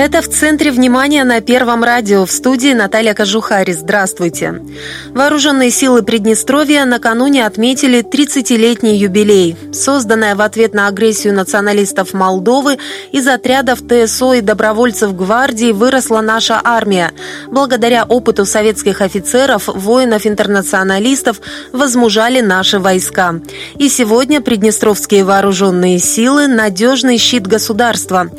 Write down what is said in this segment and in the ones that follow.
Это в центре внимания на Первом радио. В студии Наталья Кожухари. Здравствуйте. Вооруженные силы Приднестровья накануне отметили 30-летний юбилей. Созданная в ответ на агрессию националистов Молдовы из отрядов ТСО и добровольцев гвардии выросла наша армия. Благодаря опыту советских офицеров, воинов-интернационалистов возмужали наши войска. И сегодня Приднестровские вооруженные силы – надежный щит государства.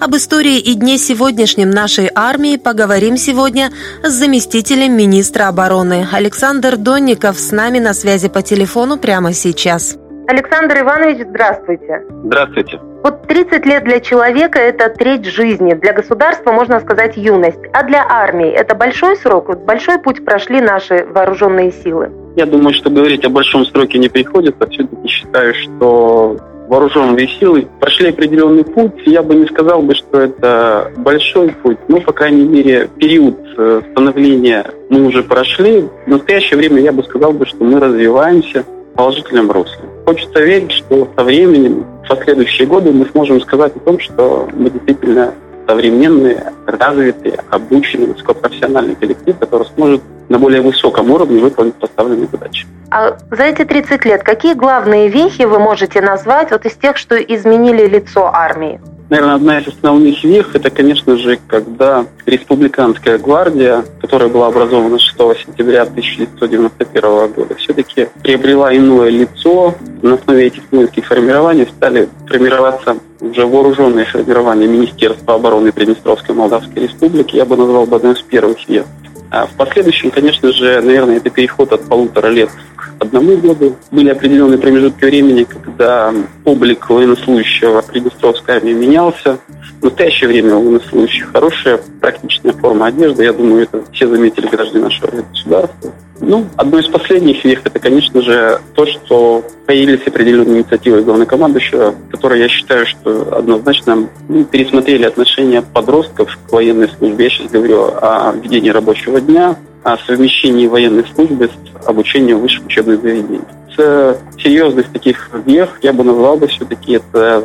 Об истории и дне сегодняшнем нашей армии поговорим сегодня с заместителем министра обороны. Александр Донников с нами на связи по телефону прямо сейчас. Александр Иванович, здравствуйте. Здравствуйте. Вот 30 лет для человека – это треть жизни, для государства, можно сказать, юность. А для армии это большой срок? Большой путь прошли наши вооруженные силы. Я думаю, что говорить о большом сроке не приходится. Все-таки считаю, что вооруженные силы прошли определенный путь. Я бы не сказал бы, что это большой путь, но, по крайней мере, период э, становления мы уже прошли. В настоящее время я бы сказал бы, что мы развиваемся в положительном русле. Хочется верить, что со временем, в последующие годы мы сможем сказать о том, что мы действительно современный, развитый, обученный, высокопрофессиональный коллектив, который сможет на более высоком уровне выполнить поставленные задачи. А за эти 30 лет какие главные вехи вы можете назвать вот из тех, что изменили лицо армии? Наверное, одна из основных вех – это, конечно же, когда Республиканская гвардия, которая была образована 6 сентября 1991 года, все-таки приобрела иное лицо. На основе этих воинских формирований стали формироваться уже вооруженные формирования Министерства обороны Приднестровской Молдавской Республики. Я бы назвал бы одним из первых вех. А в последующем, конечно же, наверное, это переход от полутора лет к одному году. Были определенные промежутки времени, когда облик военнослужащего Приднестровской армии менялся. В настоящее время у военнослужащих хорошая практичная форма одежды. Я думаю, это все заметили граждане нашего государства. Ну, одно из последних вех это, конечно же, то, что появились определенные инициативы главнокомандующего, которые, я считаю, что однозначно ну, пересмотрели отношения подростков к военной службе. Я сейчас говорю о введении рабочего дня, о совмещении военной службы с обучением в высших учебных заведениях. С серьезных таких вех я бы назвал бы все-таки это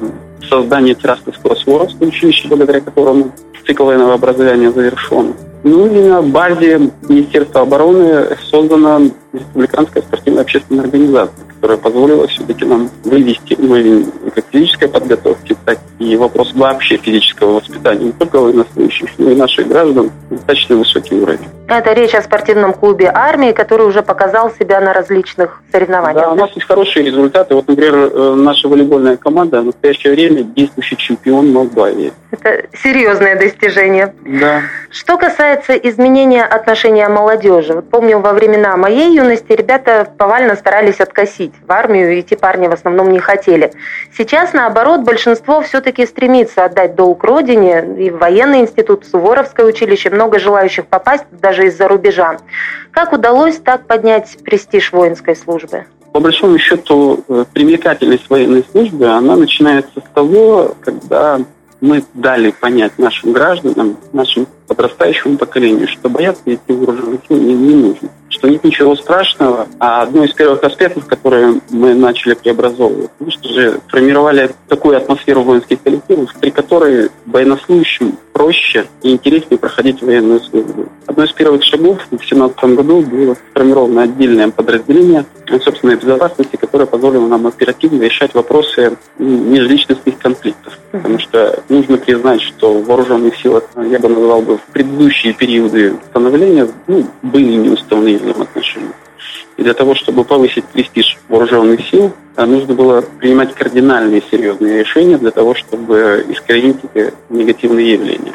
создание Траставского Суворовского училища, благодаря которому цикл военного образования завершен. Ну и на базе Министерства обороны создана республиканская спортивная общественная организация, которая позволила все-таки нам вывести уровень как физической подготовки, так и вопрос вообще физического воспитания не только военнослужащих, но и наших граждан достаточно высокий уровень. Это речь о спортивном клубе армии, который уже показал себя на различных соревнованиях. Да, у нас есть хорошие результаты. Вот, например, э, наша волейбольная команда в настоящее время действующий чемпион Молдавии. Это серьезное достижение. Да. Что касается изменения отношения молодежи, вот помню, во времена моей юности ребята повально старались откосить. В армию идти парни в основном не хотели. Сейчас, наоборот, большинство все-таки стремится отдать долг родине. И в военный институт, в Суворовское училище много желающих попасть даже из-за рубежа. Как удалось так поднять престиж воинской службы? По большому счету, э, привлекательность военной службы, она начинается с того, когда мы дали понять нашим гражданам, нашим подрастающему поколению, что бояться идти в вооруженных сил не, не нужно, что нет ничего страшного. А одно из первых аспектов, которые мы начали преобразовывать, мы же формировали такую атмосферу воинских коллективов, при которой военнослужащим проще и интереснее проходить военную службу. Одно из первых шагов в 2017 году было сформировано отдельное подразделение собственной безопасности, которое позволило нам оперативно решать вопросы межличностных конфликтов. Потому что нужно признать, что в вооруженных силах, я бы назвал бы, в предыдущие периоды становления ну, были неуставные взаимоотношения. И для того, чтобы повысить престиж вооруженных сил, а, нужно было принимать кардинальные серьезные решения для того, чтобы искоренить эти негативные явления.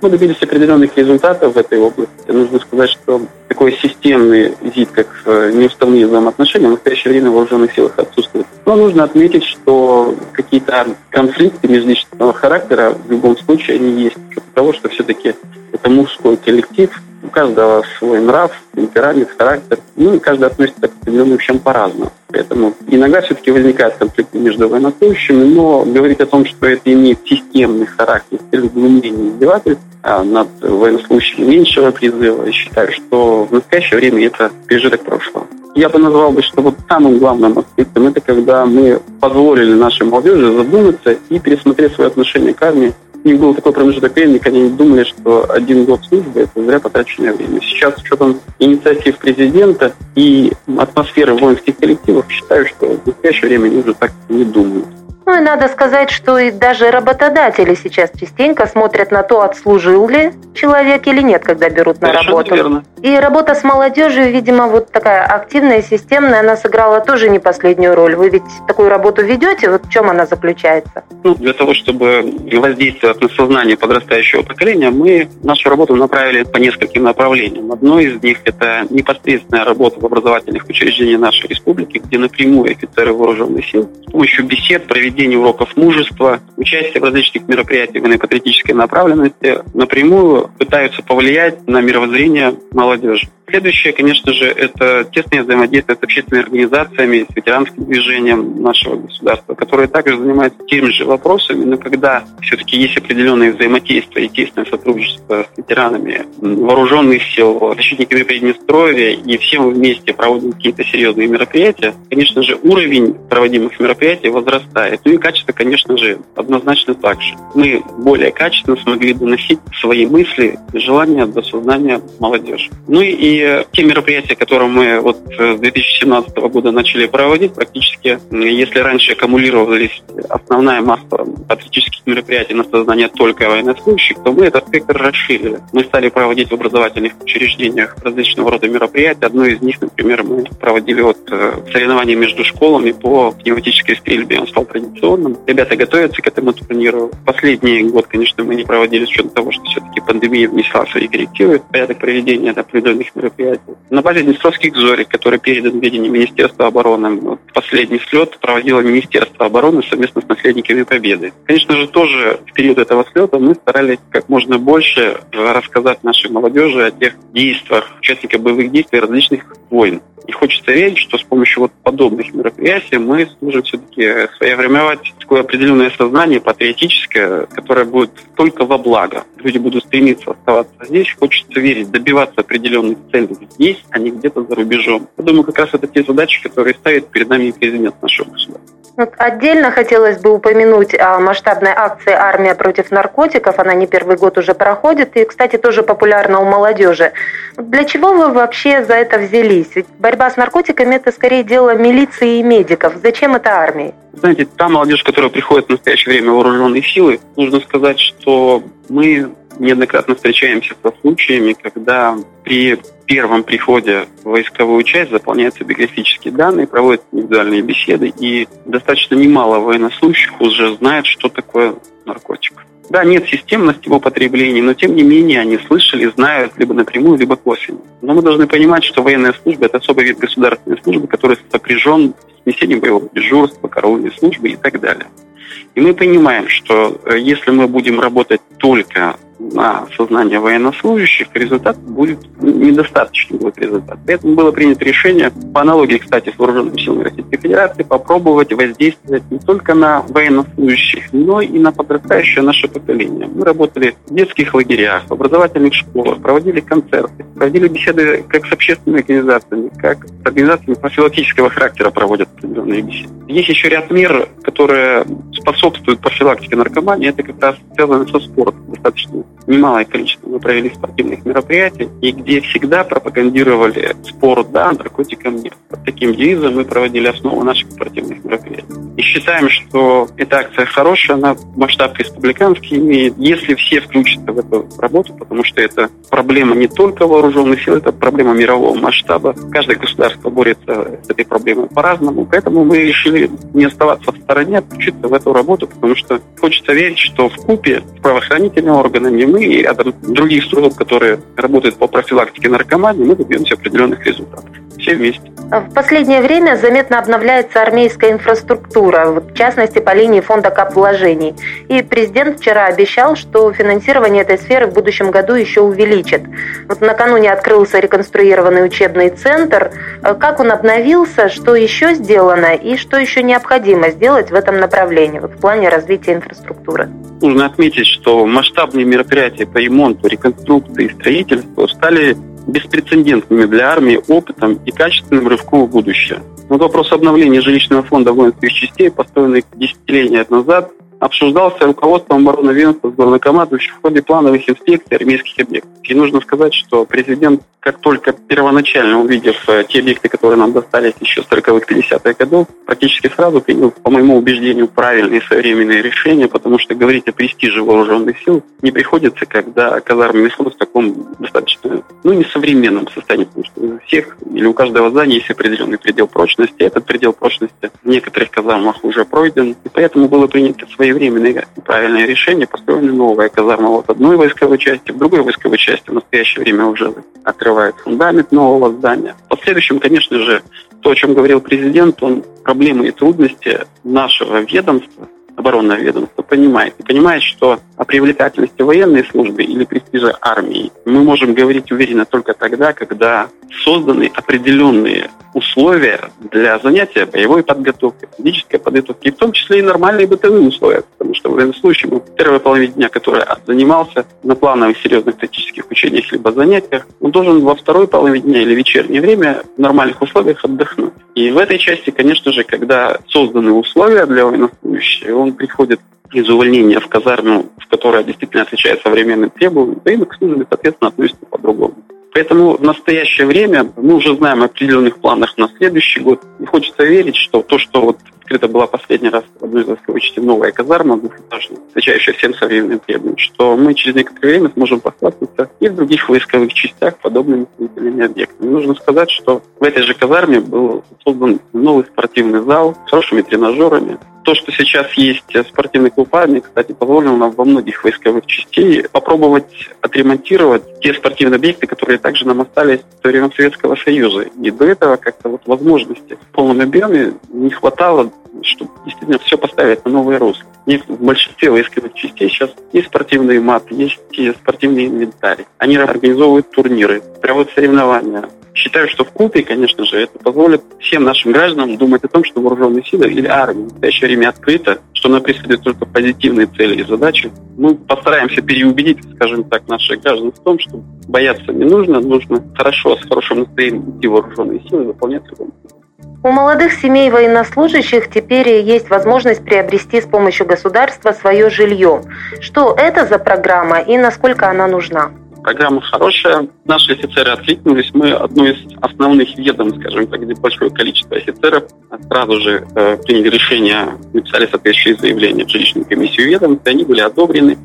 Мы добились определенных результатов в этой области. Нужно сказать, что такой системный вид, как э, неуставные взаимоотношения, в настоящее время в вооруженных силах отсутствует. Но нужно отметить, что какие-то конфликты межличностного характера в любом случае они есть. От того, что все-таки это мужской коллектив, у каждого свой нрав, темперамент, характер. Ну и каждый относится к определенным вещам по-разному. Поэтому иногда все-таки возникает конфликт между военнослужащими, но говорить о том, что это имеет системный характер глумления издевательств а над военнослужащими меньшего призыва, я считаю, что в настоящее время это пережиток прошлого. Я бы назвал бы, что вот самым главным аспектом это когда мы позволили нашей молодежи задуматься и пересмотреть свое отношение к армии. У них был такой промежуток времени, когда они думали, что один год службы – это зря потраченное время. Сейчас, с учетом инициатив президента и атмосферы воинских коллективов, считаю, что в настоящее время они уже так не думают. Ну и надо сказать, что и даже работодатели сейчас частенько смотрят на то, отслужил ли человек или нет, когда берут на Совершенно работу. верно. И работа с молодежью, видимо, вот такая активная, системная, она сыграла тоже не последнюю роль. Вы ведь такую работу ведете, вот в чем она заключается? Ну, для того, чтобы воздействовать на сознание подрастающего поколения, мы нашу работу направили по нескольким направлениям. Одно из них – это непосредственная работа в образовательных учреждениях нашей республики, где напрямую офицеры вооруженных сил с помощью бесед, проведения уроков мужества, участия в различных мероприятиях военно-патриотической направленности напрямую пытаются повлиять на мировоззрение молодежи. Следующее, конечно же, это тесное взаимодействие с общественными организациями, с ветеранским движением нашего государства, которые также занимаются теми же вопросами, но когда все-таки есть определенные взаимодействия и тесное сотрудничество с ветеранами вооруженных сил, защитниками Приднестровья, и все мы вместе проводим какие-то серьезные мероприятия, конечно же, уровень проводимых мероприятий возрастает. Ну и качество, конечно же, однозначно так же. Мы более качественно смогли доносить свои мысли желания до сознания молодежи. Ну и те мероприятия, которые мы вот с 2017 года начали проводить, практически, если раньше аккумулировались основная масса патриотических мероприятий на создание только военнослужащих, то мы этот спектр расширили. Мы стали проводить в образовательных учреждениях различного рода мероприятия. Одно из них, например, мы проводили вот э, соревнования между школами по пневматической стрельбе. Он стал традиционным. Ребята готовятся к этому турниру. Последний год, конечно, мы не проводили с учетом того, что все-таки пандемия внесла свои коррективы в порядок проведения определенных. На базе Днестровских зорик, который передан в ведение Министерства обороны, вот последний слет проводило Министерство обороны совместно с наследниками Победы. Конечно же, тоже в период этого слета мы старались как можно больше рассказать нашей молодежи о тех действиях, участниках боевых действий различных войн. И хочется верить, что с помощью вот подобных мероприятий мы сможем все-таки своевременовать такое определенное сознание патриотическое, которое будет только во благо. Люди будут стремиться оставаться здесь, хочется верить, добиваться определенных целей здесь, а не где-то за рубежом. Я думаю, как раз это те задачи, которые ставит перед нами президент нашего государства. Отдельно хотелось бы упомянуть о масштабной акции «Армия против наркотиков». Она не первый год уже проходит и, кстати, тоже популярна у молодежи. Для чего вы вообще за это взялись? Ведь борьба с наркотиками – это скорее дело милиции и медиков. Зачем это армии? Знаете, та молодежь, которая приходит в настоящее время в вооруженные силы, нужно сказать, что мы неоднократно встречаемся со случаями, когда при первом приходе в войсковую часть заполняются биографические данные, проводятся индивидуальные беседы, и достаточно немало военнослужащих уже знают, что такое наркотик. Да, нет системности его потребления, но тем не менее они слышали, знают либо напрямую, либо косвенно. Но мы должны понимать, что военная служба – это особый вид государственной службы, который сопряжен с несением боевого дежурства, караульной службы и так далее. И мы понимаем, что э, если мы будем работать только на сознание военнослужащих, результат будет недостаточный будет результат. Поэтому было принято решение, по аналогии, кстати, с вооруженными силами Российской Федерации, попробовать воздействовать не только на военнослужащих, но и на подрастающее наше поколение. Мы работали в детских лагерях, в образовательных школах, проводили концерты, проводили беседы как с общественными организациями, как с организациями профилактического характера проводят определенные беседы. Есть еще ряд мер, которые способствуют профилактике наркомании. Это как раз связано со спортом. Достаточно немалое количество мы провели спортивных мероприятий, и где всегда пропагандировали спорт, да, наркотикам нет. Под таким девизом мы проводили основу наших спортивных мероприятий. И считаем, что эта акция хорошая, она масштаб республиканский имеет, если все включатся в эту работу, потому что это проблема не только вооруженных сил, это проблема мирового масштаба. Каждое государство борется с этой проблемой по-разному, поэтому мы решили не оставаться в стороне, а включиться в эту работу, потому что хочется верить, что в купе с правоохранительными органами мы и рядом других структур, которые работают по профилактике наркомании, мы добьемся определенных результатов. Все вместе. В последнее время заметно обновляется армейская инфраструктура, в частности по линии фонда кап вложений. И президент вчера обещал, что финансирование этой сферы в будущем году еще увеличит. Вот накануне открылся реконструированный учебный центр. Как он обновился, что еще сделано и что еще необходимо сделать в этом направлении, вот в плане развития инфраструктуры? Нужно отметить, что масштабные мероприятия по ремонту, реконструкции и строительству стали беспрецедентными для армии опытом и качественным рывком в будущее. Но вопрос обновления жилищного фонда воинских частей, построенный десятилетия назад, обсуждался руководством обороны ведомства с главнокомандующим в ходе плановых инспекций армейских объектов. И нужно сказать, что президент, как только первоначально увидев э, те объекты, которые нам достались еще с 40-х, 50-х годов, практически сразу принял, по моему убеждению, правильные современные решения, потому что говорить о престиже вооруженных сил не приходится, когда казарменный фонд в таком достаточно, ну, несовременном состоянии, потому что у всех или у каждого здания есть определенный предел прочности. Этот предел прочности в некоторых казармах уже пройден, и поэтому было принято своевременное и правильное решение, построена новая казарма от одной войсковой части в другой войсковой части. В настоящее время уже открывает фундамент нового здания. В последующем, конечно же, то, о чем говорил президент, он проблемы и трудности нашего ведомства оборонное ведомство понимает. И понимает, что о привлекательности военной службы или престижа армии мы можем говорить уверенно только тогда, когда созданы определенные условия для занятия боевой подготовкой, физической подготовки, в том числе и нормальные бытовые условия, потому что военнослужащему в первой половине дня, который занимался на плановых серьезных тактических учениях либо занятиях, он должен во второй половине дня или вечернее время в нормальных условиях отдохнуть. И в этой части, конечно же, когда созданы условия для военнослужащего, он приходит из увольнения в казарму, в которая действительно отвечает современным требованиям, то и к службе, соответственно, относится по-другому. Поэтому в настоящее время мы уже знаем о определенных планах на следующий год. И хочется верить, что то, что вот открыта была последний раз в одной из войсковых частей новая казарма двухэтажная, отвечающая всем современным требованиям, что мы через некоторое время сможем похвастаться и в других войсковых частях подобными строительными объектами. Нужно сказать, что в этой же казарме был создан новый спортивный зал с хорошими тренажерами, то, что сейчас есть спортивный клуб армии, кстати, позволило нам во многих войсковых частей попробовать отремонтировать те спортивные объекты, которые также нам остались во время Советского Союза. И до этого как-то вот возможности в полном объеме не хватало, чтобы действительно все поставить на новый русло. В большинстве войсковых частей сейчас есть спортивные маты, есть и спортивный инвентарь. Они организовывают турниры, проводят соревнования, Считаю, что в купе, конечно же, это позволит всем нашим гражданам думать о том, что вооруженные силы или армия в настоящее время открыта, что она преследует только позитивные цели и задачи. Мы постараемся переубедить, скажем так, наших граждан в том, что бояться не нужно, нужно хорошо, с хорошим настроением идти вооруженные силы и выполнять любой у молодых семей военнослужащих теперь есть возможность приобрести с помощью государства свое жилье. Что это за программа и насколько она нужна? Программа хорошая. Наши офицеры откликнулись. Мы одно из основных ведомств, скажем так, где большое количество офицеров, сразу же э, приняли решение, написали соответствующие заявления в жилищную комиссию ведомств, и они были одобрены.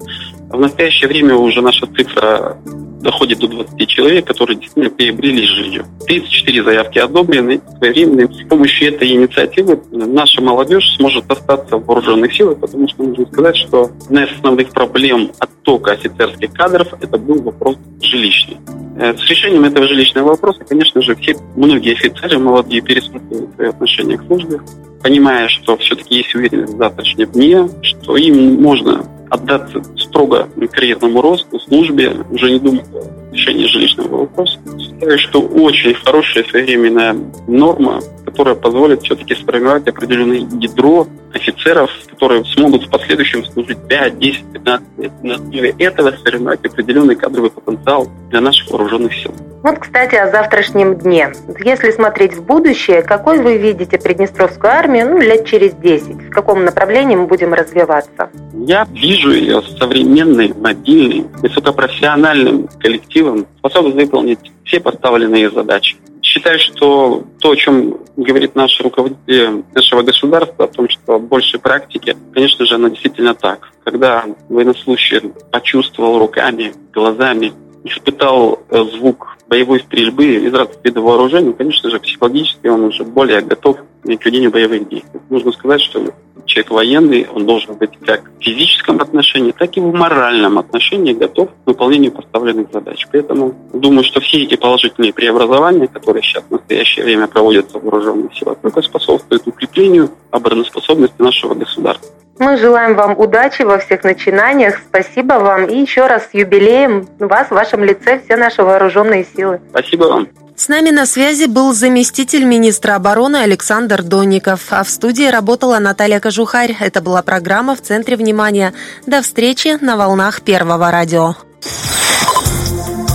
В настоящее время уже наша цифра доходит до 20 человек, которые действительно приобрели жилье. 34 заявки одобрены своевременно. С помощью этой инициативы наша молодежь сможет остаться в вооруженных силах, потому что нужно сказать, что одна из основных проблем оттока офицерских кадров – это был вопрос жилищный. Э, с решением этого жилищного вопроса, конечно же, все многие офицеры молодые пересмотрели свои отношения к службе, понимая, что все-таки есть уверенность в завтрашнем дне, что им можно отдаться строго карьерному росту, службе, уже не думать о решении жилищного вопроса. Считаю, что очень хорошая своевременная норма, которая позволит все-таки сформировать определенное ядро офицеров, которые смогут в последующем служить 5, 10, 15 лет. На основе этого сформировать определенный кадровый потенциал для наших вооруженных сил. Вот, кстати, о завтрашнем дне. Если смотреть в будущее, какой вы видите Приднестровскую армию ну, лет через 10? В каком направлении мы будем развиваться? Я вижу ее современной, мобильной, высокопрофессиональным коллективом, способным выполнить все поставленные задачи. Считаю, что то, о чем говорит наш руководитель нашего государства, о том, что больше практики, конечно же, она действительно так. Когда военнослужащий почувствовал руками, глазами, испытал э, звук боевой стрельбы из разных видов вооружений, конечно же, психологически он уже более готов к ведению боевых действий. Нужно сказать, что человек военный, он должен быть как в физическом отношении, так и в моральном отношении готов к выполнению поставленных задач. Поэтому думаю, что все эти положительные преобразования, которые сейчас в настоящее время проводятся в вооруженных силах, только способствуют укреплению обороноспособности нашего государства. Мы желаем вам удачи во всех начинаниях. Спасибо вам. И еще раз с юбилеем вас в вашем лице все наши вооруженные силы. Спасибо вам. С нами на связи был заместитель министра обороны Александр Донников, а в студии работала Наталья Кожухарь. Это была программа «В центре внимания». До встречи на волнах Первого радио.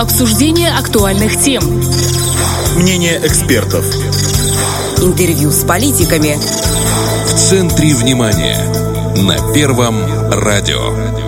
Обсуждение актуальных тем. Мнение экспертов. Интервью с политиками. В центре внимания. На Первом радио.